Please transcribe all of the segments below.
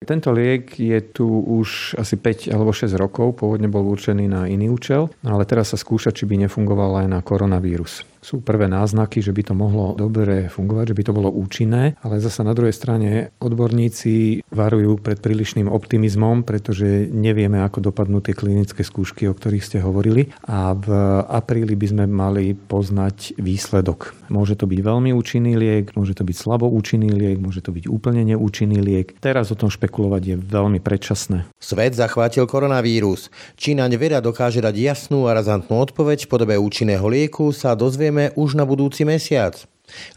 Tento liek je tu už asi 5 alebo 6 rokov, pôvodne bol určený na iný účel, ale teraz sa skúša, či by nefungoval aj na koronavírus. Sú prvé náznaky, že by to mohlo dobre fungovať, že by to bolo účinné, ale zasa na druhej strane odborníci varujú pred prílišným optimizmom, pretože nevieme, ako dopadnú tie klinické skúšky, o ktorých ste hovorili a v apríli by sme mali poznať výsledok. Môže to byť veľmi účinný liek, môže to byť slabo účinný liek, môže to byť úplne neúčinný liek. Teraz o tom špekulovať je veľmi predčasné. Svet zachvátil koronavírus. Čínaň veda dokáže dať jasnú a razantnú odpoveď v podobe účinného lieku sa dozvie dozvieme už na budúci mesiac.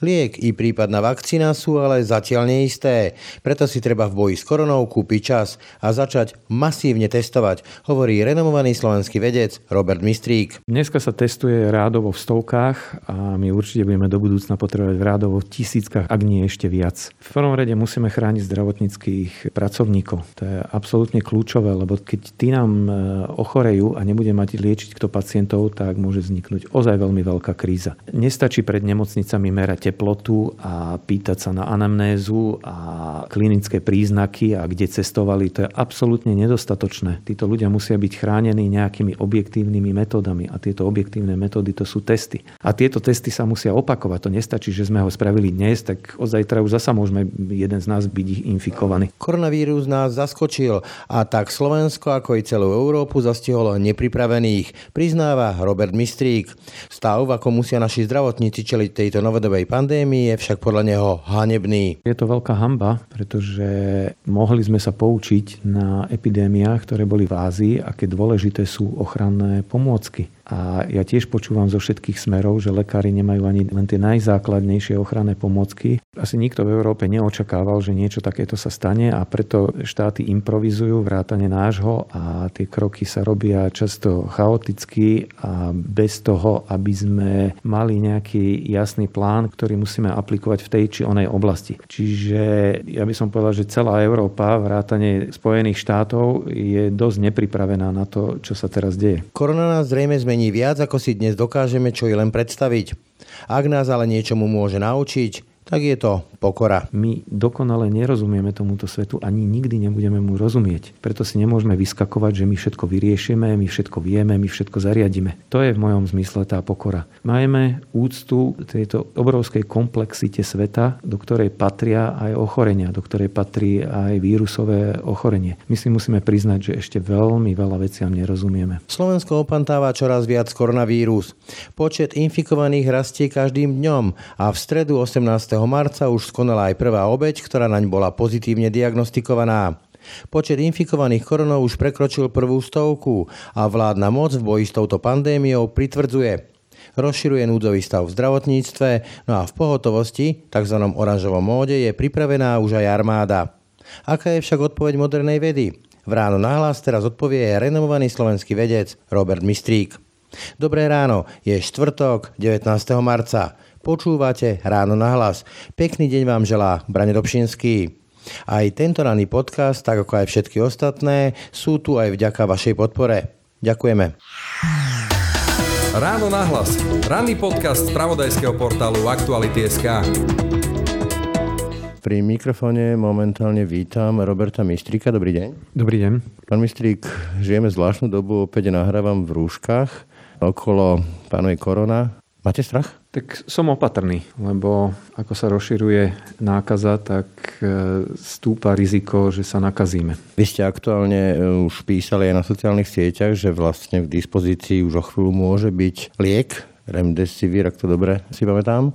Liek i prípadná vakcína sú ale zatiaľ neisté, preto si treba v boji s koronou kúpiť čas a začať masívne testovať, hovorí renomovaný slovenský vedec Robert Mistrík. Dneska sa testuje rádovo v stovkách a my určite budeme do budúcna potrebovať rádovo v tisíckach, ak nie ešte viac. V prvom rade musíme chrániť zdravotníckých pracovníkov. To je absolútne kľúčové, lebo keď tí nám e, ochorejú a nebude mať liečiť kto pacientov, tak môže vzniknúť ozaj veľmi veľká kríza. Nestačí pred nemocnicami merať teplotu a pýtať sa na anamnézu a klinické príznaky a kde cestovali, to je absolútne nedostatočné. Títo ľudia musia byť chránení nejakými objektívnymi metódami a tieto objektívne metódy to sú testy. A tieto testy sa musia opakovať. To nestačí, že sme ho spravili dnes, tak od zajtra už zasa môžeme jeden z nás byť infikovaný. Koronavírus nás zaskočil a tak Slovensko ako i celú Európu zastihol nepripravených, priznáva Robert Mistrík. Stav, ako musia naši zdravotníci čeliť tejto novodobej covidovej pandémii je však podľa neho hanebný. Je to veľká hamba, pretože mohli sme sa poučiť na epidémiách, ktoré boli v Ázii, aké dôležité sú ochranné pomôcky. A ja tiež počúvam zo všetkých smerov, že lekári nemajú ani len tie najzákladnejšie ochranné pomocky. Asi nikto v Európe neočakával, že niečo takéto sa stane a preto štáty improvizujú vrátane nášho a tie kroky sa robia často chaoticky a bez toho, aby sme mali nejaký jasný plán, ktorý musíme aplikovať v tej či onej oblasti. Čiže ja by som povedal, že celá Európa, vrátane Spojených štátov, je dosť nepripravená na to, čo sa teraz deje. Korona nás zrejme zmení viac, ako si dnes dokážeme čo i len predstaviť. Ak nás ale niečomu môže naučiť, tak je to pokora. My dokonale nerozumieme tomuto svetu, ani nikdy nebudeme mu rozumieť. Preto si nemôžeme vyskakovať, že my všetko vyriešime, my všetko vieme, my všetko zariadíme. To je v mojom zmysle tá pokora. Majme úctu tejto obrovskej komplexite sveta, do ktorej patria aj ochorenia, do ktorej patrí aj vírusové ochorenie. My si musíme priznať, že ešte veľmi veľa veciam nerozumieme. Slovensko opantáva čoraz viac koronavírus. Počet infikovaných rastie každým dňom a v stredu 18 marca už skonala aj prvá obeď, ktorá naň bola pozitívne diagnostikovaná. Počet infikovaných koronou už prekročil prvú stovku a vládna moc v boji s touto pandémiou pritvrdzuje. Rozširuje núdzový stav v zdravotníctve, no a v pohotovosti, tzv. oranžovom móde, je pripravená už aj armáda. Aká je však odpoveď modernej vedy? V ráno nahlas teraz odpovie renomovaný slovenský vedec Robert Mistrík. Dobré ráno, je štvrtok, 19. marca. Počúvate Ráno na hlas. Pekný deň vám želá Brane Dobšinský. Aj tento ranný podcast, tak ako aj všetky ostatné, sú tu aj vďaka vašej podpore. Ďakujeme. Ráno na hlas. Ranný podcast z pravodajského portálu Aktuality.sk. Pri mikrofóne momentálne vítam Roberta Mistrika. Dobrý deň. Dobrý deň. Pán Mistrík, žijeme zvláštnu dobu, opäť nahrávam v rúškach. Okolo panuje korona. Máte strach? Tak som opatrný, lebo ako sa rozširuje nákaza, tak e, stúpa riziko, že sa nakazíme. Vy ste aktuálne e, už písali aj na sociálnych sieťach, že vlastne v dispozícii už o chvíľu môže byť liek, remdesivir, ak to dobre si pamätám.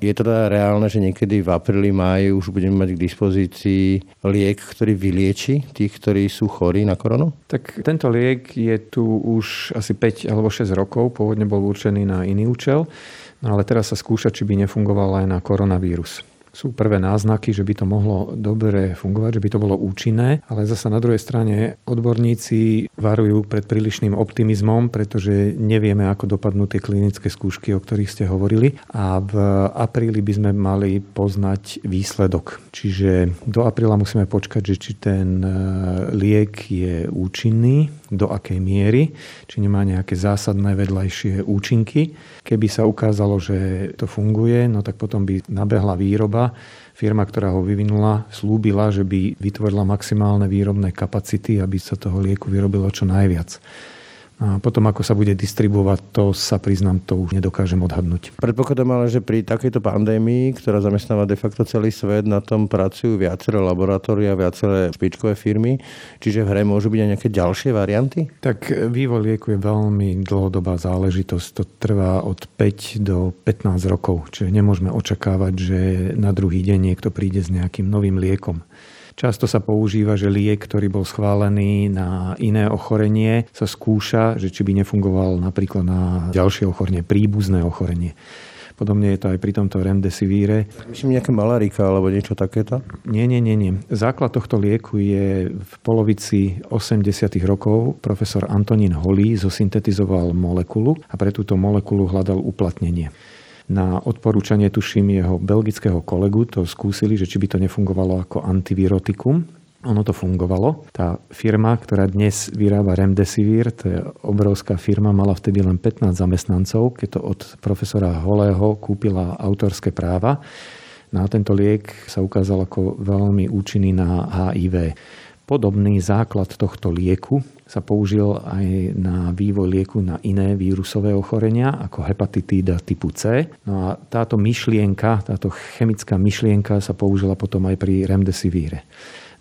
Je teda reálne, že niekedy v apríli, máji už budeme mať k dispozícii liek, ktorý vylieči tých, ktorí sú chorí na koronu? Tak tento liek je tu už asi 5 alebo 6 rokov. Pôvodne bol určený na iný účel, no ale teraz sa skúša, či by nefungoval aj na koronavírus sú prvé náznaky, že by to mohlo dobre fungovať, že by to bolo účinné, ale zasa na druhej strane odborníci varujú pred prílišným optimizmom, pretože nevieme, ako dopadnú tie klinické skúšky, o ktorých ste hovorili a v apríli by sme mali poznať výsledok. Čiže do apríla musíme počkať, že či ten e, liek je účinný, do akej miery, či nemá nejaké zásadné vedľajšie účinky. Keby sa ukázalo, že to funguje, no tak potom by nabehla výroba. Firma, ktorá ho vyvinula, slúbila, že by vytvorila maximálne výrobné kapacity, aby sa toho lieku vyrobilo čo najviac. A potom, ako sa bude distribuovať, to sa priznám, to už nedokážem odhadnúť. Predpokladám ale, že pri takejto pandémii, ktorá zamestnáva de facto celý svet, na tom pracujú viaceré laboratória, viaceré špičkové firmy, čiže v hre môžu byť aj nejaké ďalšie varianty? Tak vývoj lieku je veľmi dlhodobá záležitosť. To trvá od 5 do 15 rokov, čiže nemôžeme očakávať, že na druhý deň niekto príde s nejakým novým liekom. Často sa používa, že liek, ktorý bol schválený na iné ochorenie, sa skúša, že či by nefungoval napríklad na ďalšie ochorenie, príbuzné ochorenie. Podobne je to aj pri tomto remdesivíre. Myslím nejaké malarika alebo niečo takéto? Nie, nie, nie, nie. Základ tohto lieku je v polovici 80. rokov profesor Antonín Holý zosyntetizoval molekulu a pre túto molekulu hľadal uplatnenie na odporúčanie, tuším, jeho belgického kolegu to skúsili, že či by to nefungovalo ako antivirotikum. Ono to fungovalo. Tá firma, ktorá dnes vyrába Remdesivir, to je obrovská firma, mala vtedy len 15 zamestnancov, keď to od profesora Holého kúpila autorské práva. Na no tento liek sa ukázal ako veľmi účinný na HIV. Podobný základ tohto lieku sa použil aj na vývoj lieku na iné vírusové ochorenia, ako hepatitída typu C. No a táto myšlienka, táto chemická myšlienka sa použila potom aj pri remdesivíre.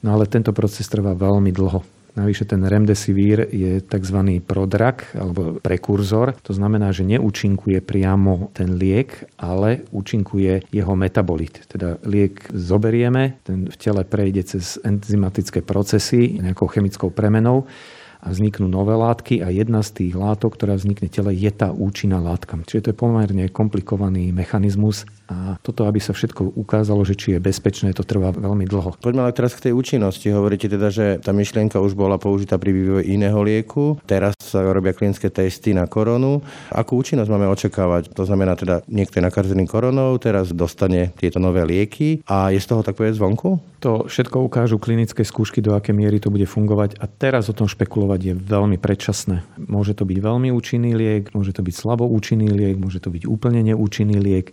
No ale tento proces trvá veľmi dlho. Navyše ten remdesivír je tzv. prodrak alebo prekurzor. To znamená, že neúčinkuje priamo ten liek, ale účinkuje jeho metabolit. Teda liek zoberieme, ten v tele prejde cez enzymatické procesy nejakou chemickou premenou a vzniknú nové látky a jedna z tých látok, ktorá vznikne tele, je tá účinná látka. Čiže to je pomerne komplikovaný mechanizmus a toto, aby sa všetko ukázalo, že či je bezpečné, to trvá veľmi dlho. Poďme ale teraz k tej účinnosti. Hovoríte teda, že tá myšlienka už bola použitá pri vývoji iného lieku. Teraz sa robia klinické testy na koronu. Akú účinnosť máme očakávať? To znamená teda, niekto je nakazený koronou, teraz dostane tieto nové lieky a je z toho tak povedať zvonku? To všetko ukážu klinické skúšky, do aké miery to bude fungovať a teraz o tom špekulovať je veľmi predčasné. Môže to byť veľmi účinný liek, môže to byť slabo účinný liek, môže to byť úplne neúčinný liek.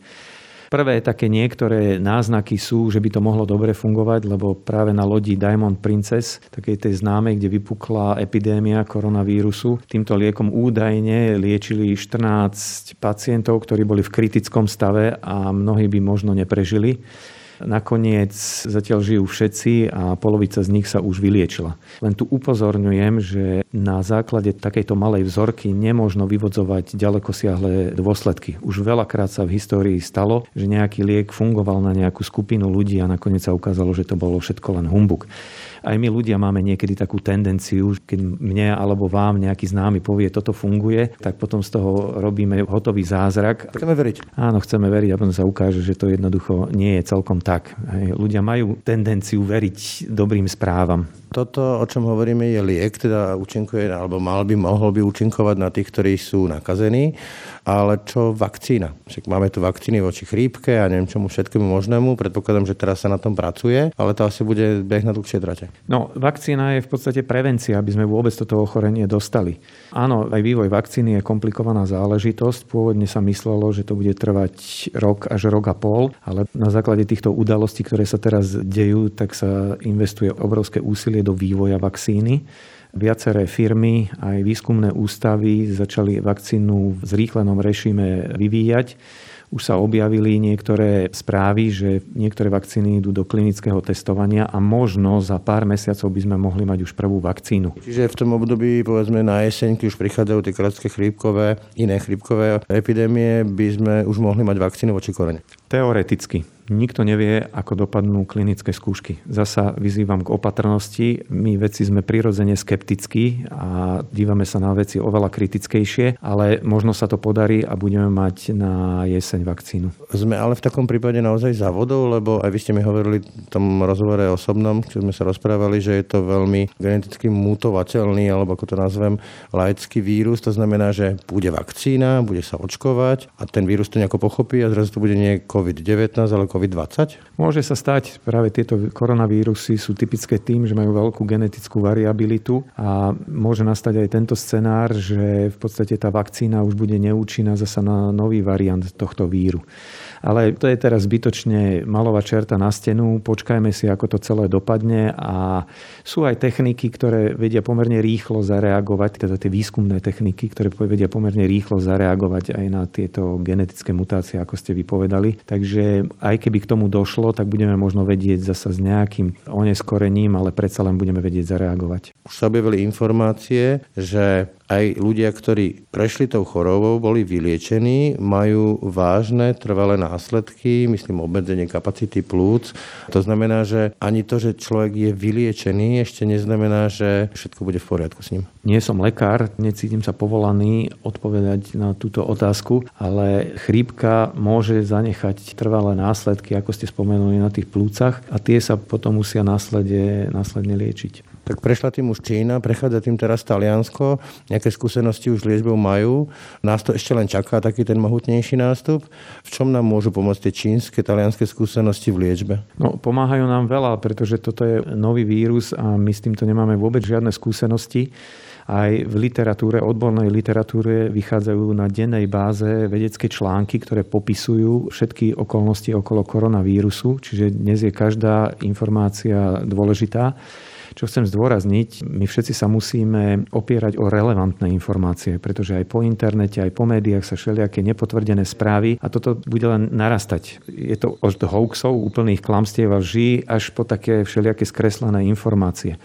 Prvé také niektoré náznaky sú, že by to mohlo dobre fungovať, lebo práve na lodi Diamond Princess, takej tej známej, kde vypukla epidémia koronavírusu, týmto liekom údajne liečili 14 pacientov, ktorí boli v kritickom stave a mnohí by možno neprežili. Nakoniec zatiaľ žijú všetci a polovica z nich sa už vyliečila. Len tu upozorňujem, že na základe takejto malej vzorky nemôžno vyvodzovať ďaleko siahle dôsledky. Už veľakrát sa v histórii stalo, že nejaký liek fungoval na nejakú skupinu ľudí a nakoniec sa ukázalo, že to bolo všetko len humbuk. Aj my ľudia máme niekedy takú tendenciu, keď mne alebo vám nejaký známy povie, toto funguje, tak potom z toho robíme hotový zázrak. Chceme veriť. Áno, chceme veriť a potom sa ukáže, že to jednoducho nie je celkom tak. Ľudia majú tendenciu veriť dobrým správam. Toto, o čom hovoríme, je liek, teda účinkuje, alebo mal by, mohol by účinkovať na tých, ktorí sú nakazení, ale čo vakcína? Však máme tu vakcíny voči chrípke a neviem čomu všetkému možnému, predpokladám, že teraz sa na tom pracuje, ale to asi bude beh na dlhšie trate. No, vakcína je v podstate prevencia, aby sme vôbec toto ochorenie dostali. Áno, aj vývoj vakcíny je komplikovaná záležitosť. Pôvodne sa myslelo, že to bude trvať rok až rok a pol, ale na základe týchto udalostí, ktoré sa teraz dejú, tak sa investuje obrovské úsilie do vývoja vakcíny. Viaceré firmy, aj výskumné ústavy začali vakcínu v zrýchlenom režime vyvíjať. Už sa objavili niektoré správy, že niektoré vakcíny idú do klinického testovania a možno za pár mesiacov by sme mohli mať už prvú vakcínu. Čiže v tom období, povedzme na jeseň, keď už prichádzajú tie krátke chrípkové, iné chrípkové epidémie, by sme už mohli mať vakcínu voči korene. Teoreticky. Nikto nevie, ako dopadnú klinické skúšky. Zasa vyzývam k opatrnosti. My veci sme prirodzene skeptickí a dívame sa na veci oveľa kritickejšie, ale možno sa to podarí a budeme mať na jeseň vakcínu. Sme ale v takom prípade naozaj závodov, lebo aj vy ste mi hovorili v tom rozhovore osobnom, čo sme sa rozprávali, že je to veľmi geneticky mutovateľný, alebo ako to nazvem, laický vírus. To znamená, že bude vakcína, bude sa očkovať a ten vírus to nejako pochopí a zrazu to bude nie COVID-19, ale COVID-20? Môže sa stať, práve tieto koronavírusy sú typické tým, že majú veľkú genetickú variabilitu a môže nastať aj tento scenár, že v podstate tá vakcína už bude neúčinná zasa na nový variant tohto víru. Ale to je teraz zbytočne malová čerta na stenu. Počkajme si, ako to celé dopadne a sú aj techniky, ktoré vedia pomerne rýchlo zareagovať, teda tie výskumné techniky, ktoré vedia pomerne rýchlo zareagovať aj na tieto genetické mutácie, ako ste vypovedali. Takže aj keby k tomu došlo, tak budeme možno vedieť zasa s nejakým oneskorením, ale predsa len budeme vedieť zareagovať. Už sa objavili informácie, že aj ľudia, ktorí prešli tou chorobou, boli vyliečení, majú vážne trvalé následky, myslím obmedzenie kapacity plúc. To znamená, že ani to, že človek je vyliečený, ešte neznamená, že všetko bude v poriadku s ním. Nie som lekár, necítim sa povolaný odpovedať na túto otázku, ale chrípka môže zanechať trvalé následky, ako ste spomenuli, na tých plúcach a tie sa potom musia následne, následne liečiť tak prešla tým už Čína, prechádza tým teraz Taliansko, nejaké skúsenosti už liečbou majú, nás to ešte len čaká taký ten mohutnejší nástup. V čom nám môžu pomôcť tie čínske, talianské skúsenosti v liečbe? No, pomáhajú nám veľa, pretože toto je nový vírus a my s týmto nemáme vôbec žiadne skúsenosti aj v literatúre, odbornej literatúre vychádzajú na dennej báze vedecké články, ktoré popisujú všetky okolnosti okolo koronavírusu, čiže dnes je každá informácia dôležitá. Čo chcem zdôrazniť, my všetci sa musíme opierať o relevantné informácie, pretože aj po internete, aj po médiách sa všelijaké nepotvrdené správy a toto bude len narastať. Je to od hoaxov, úplných klamstiev a lží až po také všelijaké skreslené informácie.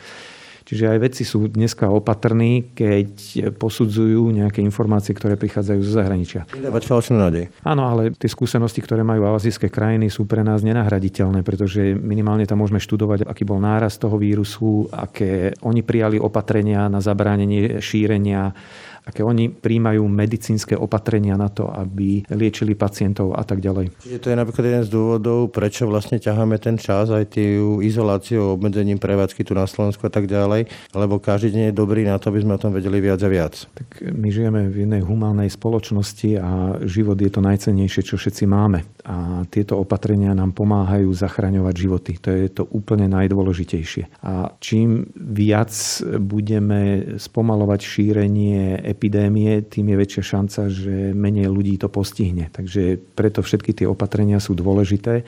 Čiže aj vedci sú dneska opatrní, keď posudzujú nejaké informácie, ktoré prichádzajú zo zahraničia. Dávať falošnú nádej. Áno, ale tie skúsenosti, ktoré majú azijské krajiny, sú pre nás nenahraditeľné, pretože minimálne tam môžeme študovať, aký bol náraz toho vírusu, aké oni prijali opatrenia na zabránenie šírenia aké oni príjmajú medicínske opatrenia na to, aby liečili pacientov a tak ďalej. Čiže to je napríklad jeden z dôvodov, prečo vlastne ťaháme ten čas, aj tú izoláciu, obmedzením prevádzky tu na Slovensku a tak ďalej, lebo každý deň je dobrý na to, aby sme o tom vedeli viac a viac. Tak my žijeme v jednej humánnej spoločnosti a život je to najcennejšie, čo všetci máme. A tieto opatrenia nám pomáhajú zachraňovať životy. To je to úplne najdôležitejšie. A čím viac budeme spomalovať šírenie epidémie, tým je väčšia šanca, že menej ľudí to postihne. Takže preto všetky tie opatrenia sú dôležité.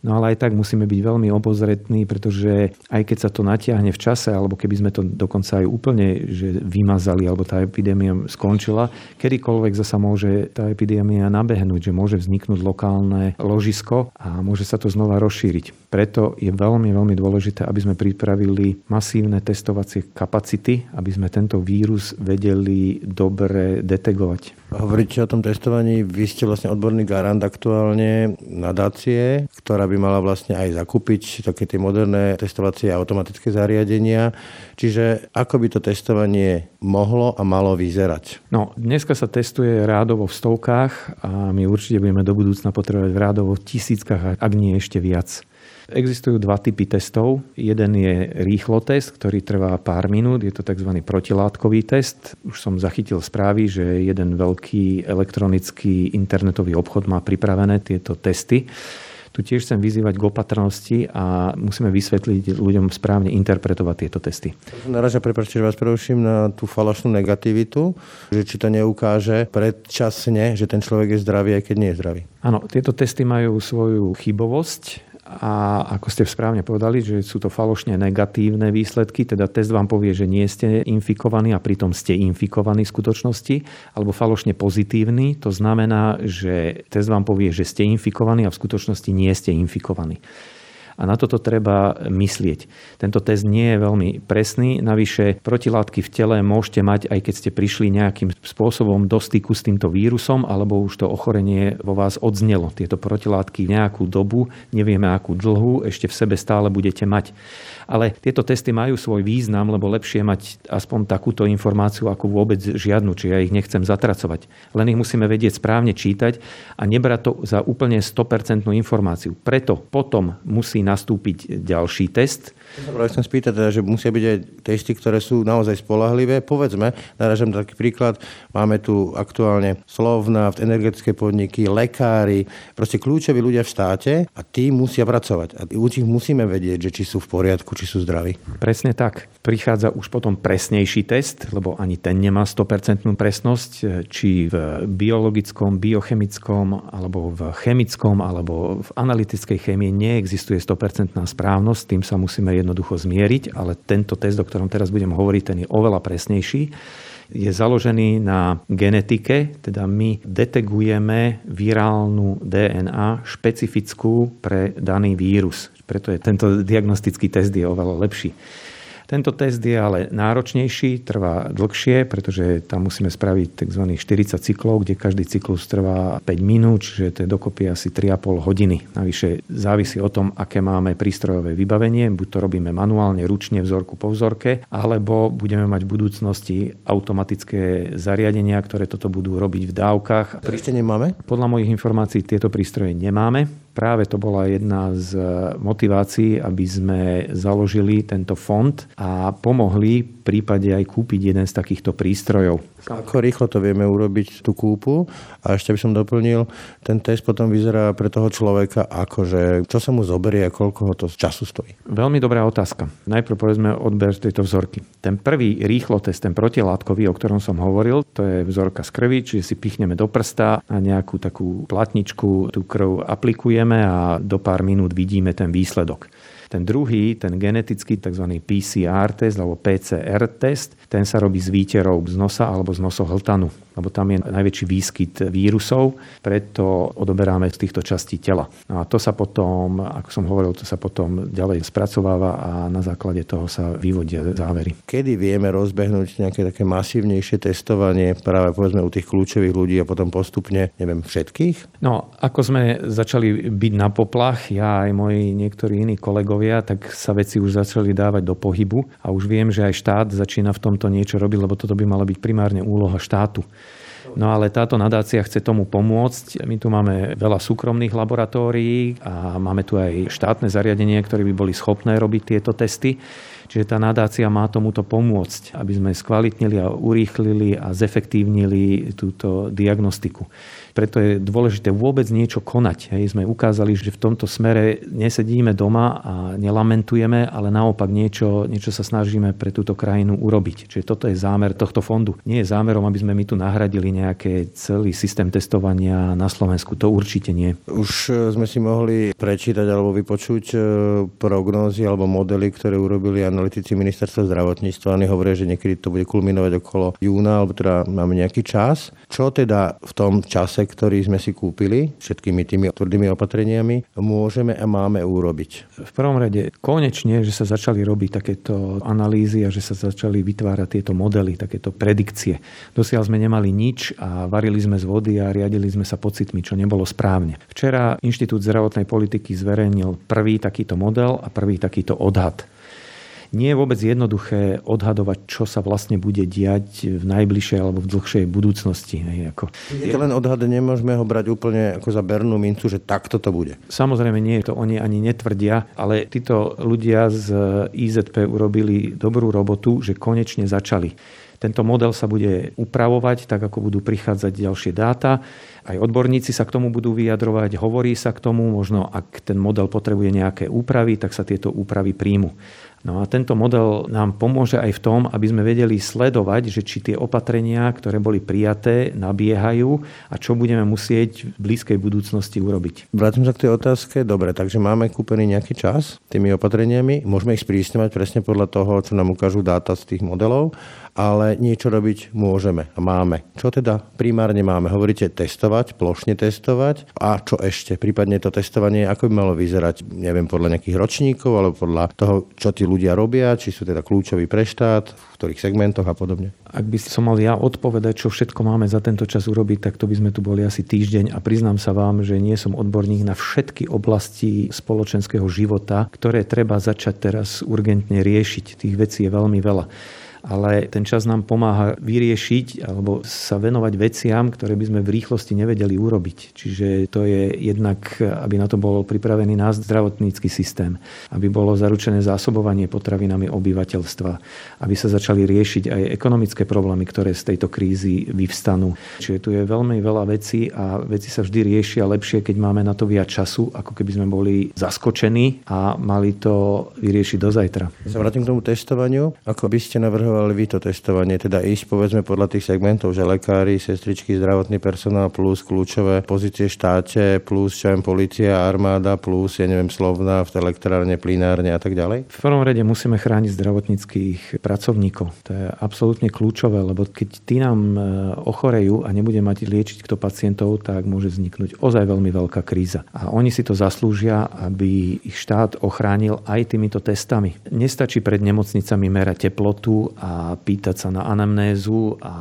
No ale aj tak musíme byť veľmi obozretní, pretože aj keď sa to natiahne v čase, alebo keby sme to dokonca aj úplne že vymazali, alebo tá epidémia skončila, kedykoľvek zasa môže tá epidémia nabehnúť, že môže vzniknúť lokálne ložisko a môže sa to znova rozšíriť. Preto je veľmi, veľmi dôležité, aby sme pripravili masívne testovacie kapacity, aby sme tento vírus vedeli dobre detegovať. Hovoríte o tom testovaní, vy ste vlastne odborný garant aktuálne nadácie, ktorá by mala vlastne aj zakúpiť také tie moderné testovacie automatické zariadenia. Čiže ako by to testovanie mohlo a malo vyzerať? No, dneska sa testuje rádovo v stovkách a my určite budeme do budúcna potrebovať rádovo v tisíckach, ak nie ešte viac. Existujú dva typy testov. Jeden je rýchlo test, ktorý trvá pár minút. Je to tzv. protilátkový test. Už som zachytil správy, že jeden veľký elektronický internetový obchod má pripravené tieto testy. Tu tiež chcem vyzývať k opatrnosti a musíme vysvetliť ľuďom správne interpretovať tieto testy. Naraža, prepáčte, že vás preruším na tú falošnú negativitu, že či to neukáže predčasne, že ten človek je zdravý, aj keď nie je zdravý. Áno, tieto testy majú svoju chybovosť a ako ste správne povedali, že sú to falošne negatívne výsledky, teda test vám povie, že nie ste infikovaní a pritom ste infikovaní v skutočnosti, alebo falošne pozitívny, to znamená, že test vám povie, že ste infikovaní a v skutočnosti nie ste infikovaní. A na toto treba myslieť. Tento test nie je veľmi presný. Navyše protilátky v tele môžete mať, aj keď ste prišli nejakým spôsobom do styku s týmto vírusom, alebo už to ochorenie vo vás odznelo. Tieto protilátky nejakú dobu, nevieme akú dlhú, ešte v sebe stále budete mať. Ale tieto testy majú svoj význam, lebo lepšie mať aspoň takúto informáciu ako vôbec žiadnu, či ja ich nechcem zatracovať. Len ich musíme vedieť správne čítať a nebrať to za úplne 100% informáciu. Preto potom musí nastúpiť ďalší test, Práve chcem spýtať, teda, že musia byť aj testy, ktoré sú naozaj spolahlivé. Povedzme, naražam taký príklad, máme tu aktuálne slovna, energetické podniky, lekári, proste kľúčoví ľudia v štáte a tí musia pracovať. A u nich musíme vedieť, že či sú v poriadku, či sú zdraví. Presne tak. Prichádza už potom presnejší test, lebo ani ten nemá 100% presnosť, či v biologickom, biochemickom, alebo v chemickom, alebo v analytickej chémie neexistuje 100% správnosť, tým sa musíme jednoducho zmieriť, ale tento test, o ktorom teraz budem hovoriť, ten je oveľa presnejší je založený na genetike, teda my detegujeme virálnu DNA špecifickú pre daný vírus. Preto je tento diagnostický test je oveľa lepší. Tento test je ale náročnejší, trvá dlhšie, pretože tam musíme spraviť tzv. 40 cyklov, kde každý cyklus trvá 5 minút, čiže to je dokopy asi 3,5 hodiny. Navyše závisí o tom, aké máme prístrojové vybavenie. Buď to robíme manuálne, ručne, vzorku po vzorke, alebo budeme mať v budúcnosti automatické zariadenia, ktoré toto budú robiť v dávkach. Prístroje nemáme? Podľa mojich informácií tieto prístroje nemáme. Práve to bola jedna z motivácií, aby sme založili tento fond a pomohli v prípade aj kúpiť jeden z takýchto prístrojov. Ako rýchlo to vieme urobiť tú kúpu a ešte by som doplnil, ten test potom vyzerá pre toho človeka ako, že čo sa mu zoberie a koľko ho to času stojí. Veľmi dobrá otázka. Najprv povedzme odber tejto vzorky. Ten prvý rýchlo test, ten protilátkový, o ktorom som hovoril, to je vzorka z krvi, čiže si pichneme do prsta a nejakú takú platničku tú krv aplikujeme a do pár minút vidíme ten výsledok. Ten druhý, ten genetický tzv. PCR test alebo PCR test, ten sa robí z výterov z nosa alebo z nosohltanu lebo tam je najväčší výskyt vírusov, preto odoberáme z týchto častí tela. No a to sa potom, ako som hovoril, to sa potom ďalej spracováva a na základe toho sa vyvodia závery. Kedy vieme rozbehnúť nejaké také masívnejšie testovanie práve povedzme u tých kľúčových ľudí a potom postupne, neviem, všetkých? No, ako sme začali byť na poplach, ja aj moji niektorí iní kolegovia, tak sa veci už začali dávať do pohybu a už viem, že aj štát začína v tomto niečo robiť, lebo toto by mala byť primárne úloha štátu. No ale táto nadácia chce tomu pomôcť. My tu máme veľa súkromných laboratórií a máme tu aj štátne zariadenie, ktoré by boli schopné robiť tieto testy. Čiže tá nadácia má tomuto pomôcť, aby sme skvalitnili a urýchlili a zefektívnili túto diagnostiku. Preto je dôležité vôbec niečo konať. Hej. Sme ukázali, že v tomto smere nesedíme doma a nelamentujeme, ale naopak niečo, niečo sa snažíme pre túto krajinu urobiť. Čiže toto je zámer tohto fondu. Nie je zámerom, aby sme my tu nahradili nejaký celý systém testovania na Slovensku. To určite nie. Už e, sme si mohli prečítať alebo vypočuť e, prognózy alebo modely, ktoré urobili analytici ministerstva zdravotníctva. Oni hovoria, že niekedy to bude kulminovať okolo júna, alebo teda máme nejaký čas. Čo teda v tom čase čase, ktorý sme si kúpili, všetkými tými tvrdými opatreniami, môžeme a máme urobiť? V prvom rade konečne, že sa začali robiť takéto analýzy a že sa začali vytvárať tieto modely, takéto predikcie. Dosiaľ sme nemali nič a varili sme z vody a riadili sme sa pocitmi, čo nebolo správne. Včera Inštitút zdravotnej politiky zverejnil prvý takýto model a prvý takýto odhad nie je vôbec jednoduché odhadovať, čo sa vlastne bude diať v najbližšej alebo v dlhšej budúcnosti. Hej, ako. Je to len odhad, nemôžeme ho brať úplne ako za bernú mincu, že takto to bude. Samozrejme nie, to oni ani netvrdia, ale títo ľudia z IZP urobili dobrú robotu, že konečne začali. Tento model sa bude upravovať tak, ako budú prichádzať ďalšie dáta. Aj odborníci sa k tomu budú vyjadrovať, hovorí sa k tomu, možno ak ten model potrebuje nejaké úpravy, tak sa tieto úpravy príjmu. No a tento model nám pomôže aj v tom, aby sme vedeli sledovať, že či tie opatrenia, ktoré boli prijaté, nabiehajú a čo budeme musieť v blízkej budúcnosti urobiť. Vrátim sa k tej otázke. Dobre, takže máme kúpený nejaký čas tými opatreniami. Môžeme ich sprísňovať presne podľa toho, čo nám ukážu dáta z tých modelov ale niečo robiť môžeme a máme. Čo teda primárne máme? Hovoríte testovať, plošne testovať a čo ešte? Prípadne to testovanie, ako by malo vyzerať, neviem, podľa nejakých ročníkov alebo podľa toho, čo tí ľudia robia, či sú teda kľúčoví pre štát, v ktorých segmentoch a podobne. Ak by som mal ja odpovedať, čo všetko máme za tento čas urobiť, tak to by sme tu boli asi týždeň a priznám sa vám, že nie som odborník na všetky oblasti spoločenského života, ktoré treba začať teraz urgentne riešiť. Tých vecí je veľmi veľa. Ale ten čas nám pomáha vyriešiť alebo sa venovať veciam, ktoré by sme v rýchlosti nevedeli urobiť. Čiže to je jednak, aby na to bol pripravený náš zdravotnícky systém, aby bolo zaručené zásobovanie potravinami obyvateľstva, aby sa začali riešiť aj ekonomické problémy, ktoré z tejto krízy vyvstanú. Čiže tu je veľmi veľa vecí a veci sa vždy riešia lepšie, keď máme na to viac času, ako keby sme boli zaskočení a mali to vyriešiť do zajtra. Sa vrátim k tomu testovaniu. Ako by ste navrhovali vy to testovanie? Teda ísť povedzme podľa tých segmentov, že lekári, sestričky, zdravotný personál plus kľúčové pozície štáte plus čo viem, policia, armáda plus, ja neviem, slovná v elektrárne, plinárne a tak ďalej? V prvom rade musíme chrániť zdravotníckých pracovníkov. To je absolútne kľúčové, lebo keď tí nám e, ochorejú a nebude mať liečiť kto pacientov, tak môže vzniknúť ozaj veľmi veľká kríza. A oni si to zaslúžia, aby ich štát ochránil aj týmito testami. Nestačí pred nemocnicami merať teplotu a pýtať sa na anamnézu a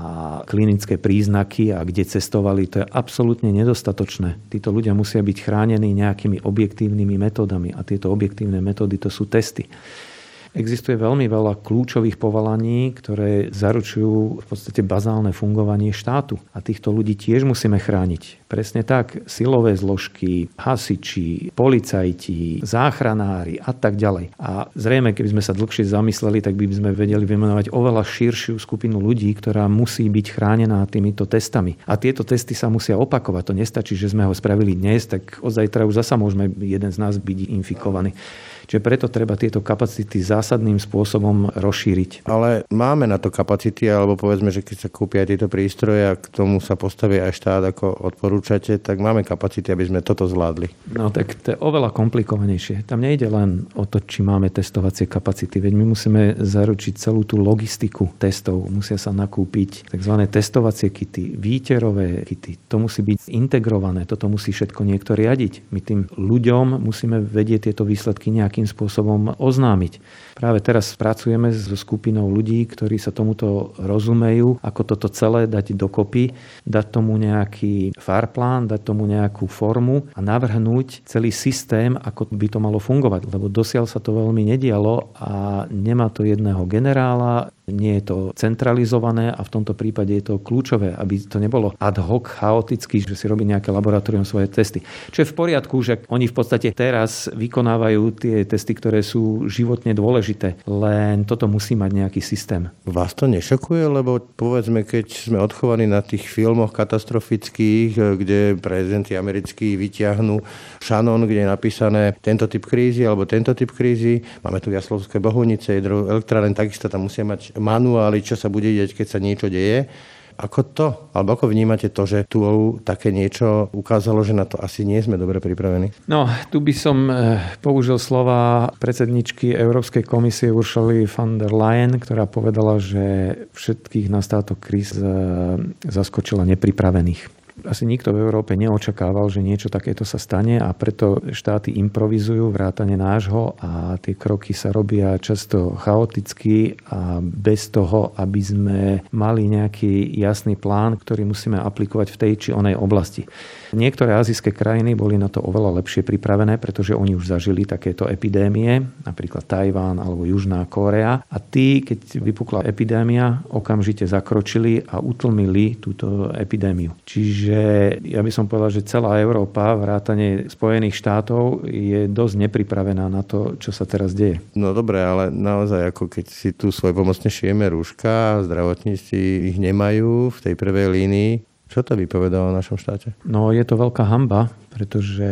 klinické príznaky a kde cestovali. To je absolútne nedostatočné. Títo ľudia musia byť chránení nejakými objektívnymi metódami a tieto objektívne metódy to sú testy. Existuje veľmi veľa kľúčových povolaní, ktoré zaručujú v podstate bazálne fungovanie štátu. A týchto ľudí tiež musíme chrániť. Presne tak, silové zložky, hasiči, policajti, záchranári a tak ďalej. A zrejme, keby sme sa dlhšie zamysleli, tak by sme vedeli vymenovať oveľa širšiu skupinu ľudí, ktorá musí byť chránená týmito testami. A tieto testy sa musia opakovať. To nestačí, že sme ho spravili dnes, tak od zajtra už zasa môžeme jeden z nás byť infikovaný. Čiže preto treba tieto kapacity zásadným spôsobom rozšíriť. Ale máme na to kapacity, alebo povedzme, že keď sa kúpia tieto prístroje a k tomu sa postaví aj štát, ako odporúčate, tak máme kapacity, aby sme toto zvládli. No tak to je oveľa komplikovanejšie. Tam nejde len o to, či máme testovacie kapacity, veď my musíme zaručiť celú tú logistiku testov. Musia sa nakúpiť tzv. testovacie kity, výterové kity. To musí byť integrované, toto musí všetko niekto riadiť. My tým ľuďom musíme vedieť tieto výsledky nejakým nejakým spôsobom oznámiť. Práve teraz pracujeme so skupinou ľudí, ktorí sa tomuto rozumejú, ako toto celé dať dokopy, dať tomu nejaký farplán, dať tomu nejakú formu a navrhnúť celý systém, ako by to malo fungovať. Lebo dosiaľ sa to veľmi nedialo a nemá to jedného generála, nie je to centralizované a v tomto prípade je to kľúčové, aby to nebolo ad hoc, chaoticky, že si robí nejaké laboratórium svoje testy. Čo je v poriadku, že oni v podstate teraz vykonávajú tie testy, ktoré sú životne dôležité, len toto musí mať nejaký systém. Vás to nešokuje, lebo povedzme, keď sme odchovaní na tých filmoch katastrofických, kde prezidenti americkí vyťahnú šanon, kde je napísané tento typ krízy alebo tento typ krízy, máme tu Jaslovské bohunice, elektráren, takisto tam musia mať manuály, čo sa bude deť, keď sa niečo deje. Ako to, alebo ako vnímate to, že tu také niečo ukázalo, že na to asi nie sme dobre pripravení? No, tu by som eh, použil slova predsedničky Európskej komisie Uršali von der Leyen, ktorá povedala, že všetkých nás táto kríz eh, zaskočila nepripravených asi nikto v Európe neočakával, že niečo takéto sa stane a preto štáty improvizujú vrátane nášho a tie kroky sa robia často chaoticky a bez toho, aby sme mali nejaký jasný plán, ktorý musíme aplikovať v tej či onej oblasti. Niektoré azijské krajiny boli na to oveľa lepšie pripravené, pretože oni už zažili takéto epidémie, napríklad Tajván alebo Južná Kórea. A tí, keď vypukla epidémia, okamžite zakročili a utlmili túto epidémiu. Čiže ja by som povedal, že celá Európa, vrátane Spojených štátov, je dosť nepripravená na to, čo sa teraz deje. No dobre, ale naozaj, ako keď si tu svoj pomocne šijeme rúška, zdravotníci ich nemajú v tej prvej línii, čo to vypovedalo o našom štáte? No je to veľká hamba, pretože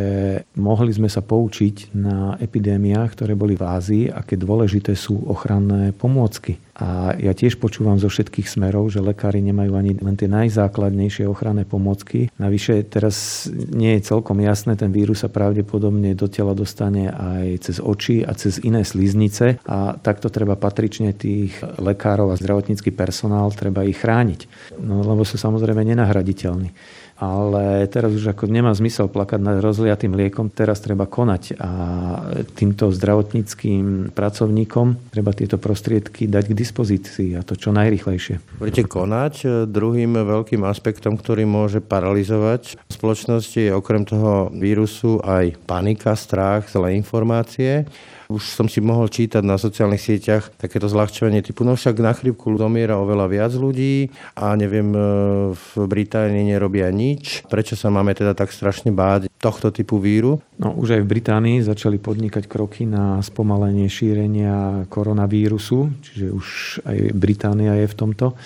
mohli sme sa poučiť na epidémiách, ktoré boli v Ázii, aké dôležité sú ochranné pomôcky. A ja tiež počúvam zo všetkých smerov, že lekári nemajú ani len tie najzákladnejšie ochranné pomôcky. Navyše teraz nie je celkom jasné, ten vírus sa pravdepodobne do tela dostane aj cez oči a cez iné sliznice a takto treba patrične tých lekárov a zdravotnícky personál treba ich chrániť. No, lebo sú samozrejme nenahraditeľní ale teraz už ako nemá zmysel plakať nad rozliatým liekom, teraz treba konať a týmto zdravotníckým pracovníkom treba tieto prostriedky dať k dispozícii a to čo najrychlejšie. Budete konať. Druhým veľkým aspektom, ktorý môže paralizovať spoločnosti je okrem toho vírusu aj panika, strach, zlé informácie. Už som si mohol čítať na sociálnych sieťach takéto zľahčovanie typu, no však na chrípku zomiera oveľa viac ľudí a neviem, e, v Británii nerobia nič. Prečo sa máme teda tak strašne báť tohto typu víru? No, už aj v Británii začali podnikať kroky na spomalenie šírenia koronavírusu, čiže už aj Británia je v tomto.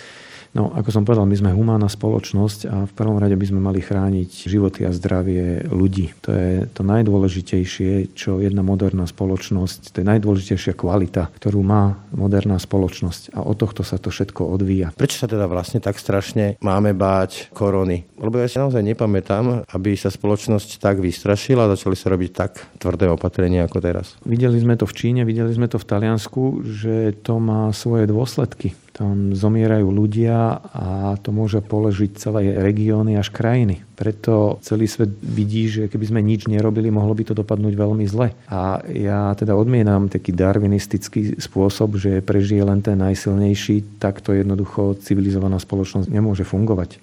No, ako som povedal, my sme humánna spoločnosť a v prvom rade by sme mali chrániť životy a zdravie ľudí. To je to najdôležitejšie, čo jedna moderná spoločnosť, to je najdôležitejšia kvalita, ktorú má moderná spoločnosť a od tohto sa to všetko odvíja. Prečo sa teda vlastne tak strašne máme báť korony? Lebo ja si naozaj nepamätám, aby sa spoločnosť tak vystrašila a začali sa robiť tak tvrdé opatrenia ako teraz. Videli sme to v Číne, videli sme to v Taliansku, že to má svoje dôsledky. Tam zomierajú ľudia a to môže položiť celé regióny až krajiny. Preto celý svet vidí, že keby sme nič nerobili, mohlo by to dopadnúť veľmi zle. A ja teda odmienam taký darwinistický spôsob, že prežije len ten najsilnejší, takto jednoducho civilizovaná spoločnosť nemôže fungovať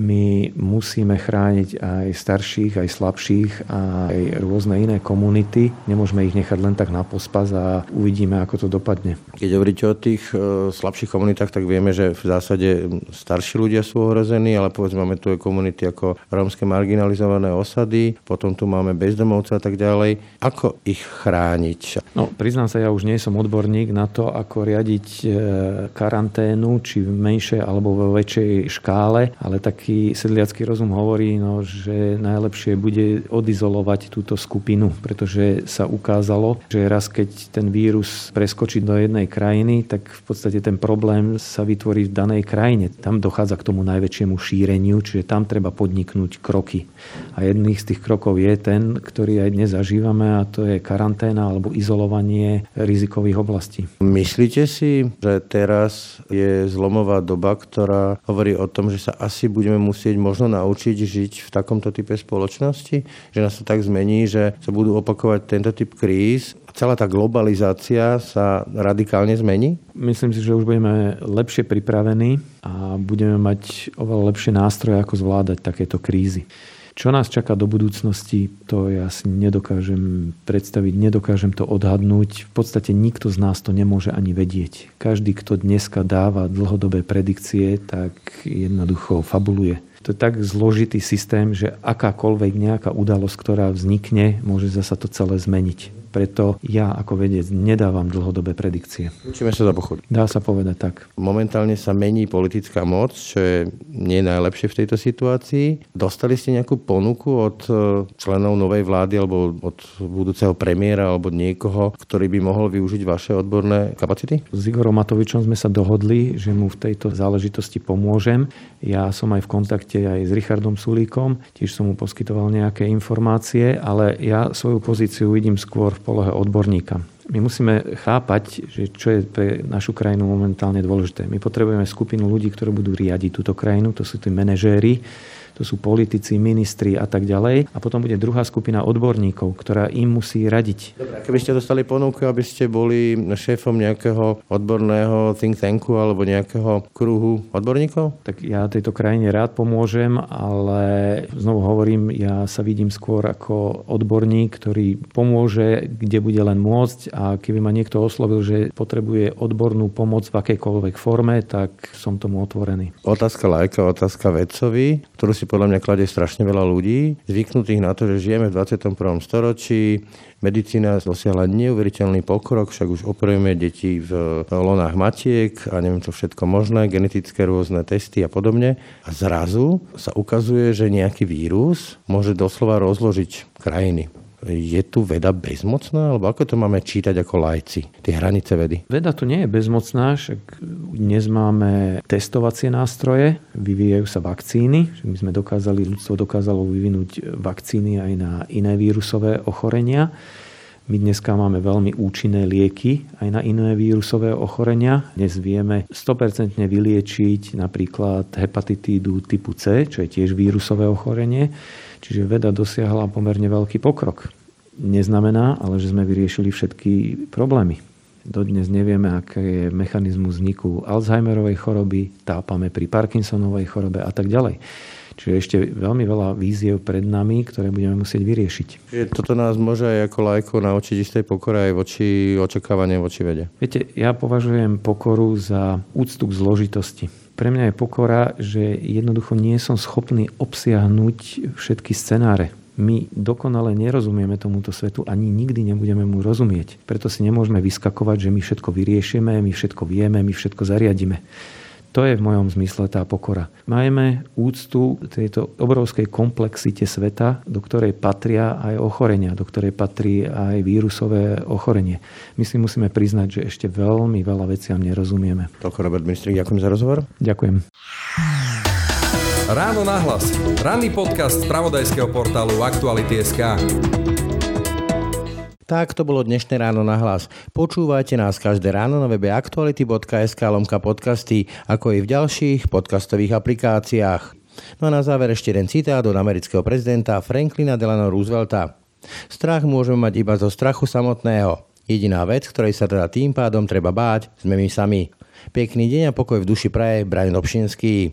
my musíme chrániť aj starších, aj slabších, aj rôzne iné komunity. Nemôžeme ich nechať len tak na pospas a uvidíme, ako to dopadne. Keď hovoríte o tých e, slabších komunitách, tak vieme, že v zásade starší ľudia sú ohrození, ale povedzme máme tu aj komunity ako rómske marginalizované osady, potom tu máme bezdomovce a tak ďalej. Ako ich chrániť? No, priznám sa, ja už nie som odborník na to, ako riadiť e, karanténu, či v menšej alebo vo väčšej škále, ale tak taký sedliacký rozum hovorí, no, že najlepšie bude odizolovať túto skupinu, pretože sa ukázalo, že raz keď ten vírus preskočí do jednej krajiny, tak v podstate ten problém sa vytvorí v danej krajine. Tam dochádza k tomu najväčšiemu šíreniu, čiže tam treba podniknúť kroky. A jedný z tých krokov je ten, ktorý aj dnes zažívame a to je karanténa alebo izolovanie rizikových oblastí. Myslíte si, že teraz je zlomová doba, ktorá hovorí o tom, že sa asi budeme budeme musieť možno naučiť žiť v takomto type spoločnosti, že nás to tak zmení, že sa budú opakovať tento typ kríz celá tá globalizácia sa radikálne zmení? Myslím si, že už budeme lepšie pripravení a budeme mať oveľa lepšie nástroje, ako zvládať takéto krízy. Čo nás čaká do budúcnosti, to ja si nedokážem predstaviť, nedokážem to odhadnúť. V podstate nikto z nás to nemôže ani vedieť. Každý, kto dneska dáva dlhodobé predikcie, tak jednoducho fabuluje. To je tak zložitý systém, že akákoľvek nejaká udalosť, ktorá vznikne, môže zasa to celé zmeniť. Preto ja ako vedec nedávam dlhodobé predikcie. Učíme sa za pochod. Dá sa povedať tak. Momentálne sa mení politická moc, čo je nie najlepšie v tejto situácii. Dostali ste nejakú ponuku od e, členov novej vlády alebo od budúceho premiéra alebo niekoho, ktorý by mohol využiť vaše odborné kapacity? S Igorom Matovičom sme sa dohodli, že mu v tejto záležitosti pomôžem. Ja som aj v kontakte aj s Richardom Sulíkom, tiež som mu poskytoval nejaké informácie, ale ja svoju pozíciu vidím skôr v polohe odborníka. My musíme chápať, že čo je pre našu krajinu momentálne dôležité. My potrebujeme skupinu ľudí, ktorí budú riadiť túto krajinu, to sú tí manažéri, to sú politici, ministri a tak ďalej. A potom bude druhá skupina odborníkov, ktorá im musí radiť. Dobre, keby ste dostali ponuku, aby ste boli šéfom nejakého odborného think tanku alebo nejakého kruhu odborníkov? Tak ja tejto krajine rád pomôžem, ale znovu hovorím, ja sa vidím skôr ako odborník, ktorý pomôže, kde bude len môcť a keby ma niekto oslovil, že potrebuje odbornú pomoc v akejkoľvek forme, tak som tomu otvorený. Otázka lajka, otázka vedcovi, ktorú si si podľa mňa kladie strašne veľa ľudí, zvyknutých na to, že žijeme v 21. storočí, medicína dosiahla neuveriteľný pokrok, však už operujeme deti v lonách matiek a neviem čo všetko možné, genetické rôzne testy a podobne. A zrazu sa ukazuje, že nejaký vírus môže doslova rozložiť krajiny je tu veda bezmocná, alebo ako to máme čítať ako lajci, tie hranice vedy? Veda tu nie je bezmocná, však dnes máme testovacie nástroje, vyvíjajú sa vakcíny, my sme dokázali, ľudstvo dokázalo vyvinúť vakcíny aj na iné vírusové ochorenia. My dneska máme veľmi účinné lieky aj na iné vírusové ochorenia. Dnes vieme 100% vyliečiť napríklad hepatitídu typu C, čo je tiež vírusové ochorenie. Čiže veda dosiahla pomerne veľký pokrok. Neznamená, ale že sme vyriešili všetky problémy. Dodnes nevieme, aký je mechanizmus vzniku Alzheimerovej choroby, tápame pri Parkinsonovej chorobe a tak ďalej. Čiže ešte veľmi veľa víziev pred nami, ktoré budeme musieť vyriešiť. Čiže toto nás môže aj ako lajko naučiť istej pokore aj voči očakávanie voči vede. Viete, ja považujem pokoru za úctu k zložitosti. Pre mňa je pokora, že jednoducho nie som schopný obsiahnuť všetky scenáre my dokonale nerozumieme tomuto svetu, ani nikdy nebudeme mu rozumieť. Preto si nemôžeme vyskakovať, že my všetko vyriešime, my všetko vieme, my všetko zariadíme. To je v mojom zmysle tá pokora. Majme úctu tejto obrovskej komplexite sveta, do ktorej patria aj ochorenia, do ktorej patrí aj vírusové ochorenie. My si musíme priznať, že ešte veľmi veľa veciam nerozumieme. Toľko Robert Ministrik, ďakujem za rozhovor. Ďakujem. Ráno nahlas. Ranný podcast z pravodajského portálu Aktuality.sk. Tak to bolo dnešné ráno na hlas. Počúvajte nás každé ráno na webe aktuality.sk lomka podcasty, ako i v ďalších podcastových aplikáciách. No a na záver ešte jeden citát od amerického prezidenta Franklina Delano Roosevelta. Strach môžeme mať iba zo strachu samotného. Jediná vec, ktorej sa teda tým pádom treba báť, sme my sami. Pekný deň a pokoj v duši praje, Brian Dobšinský.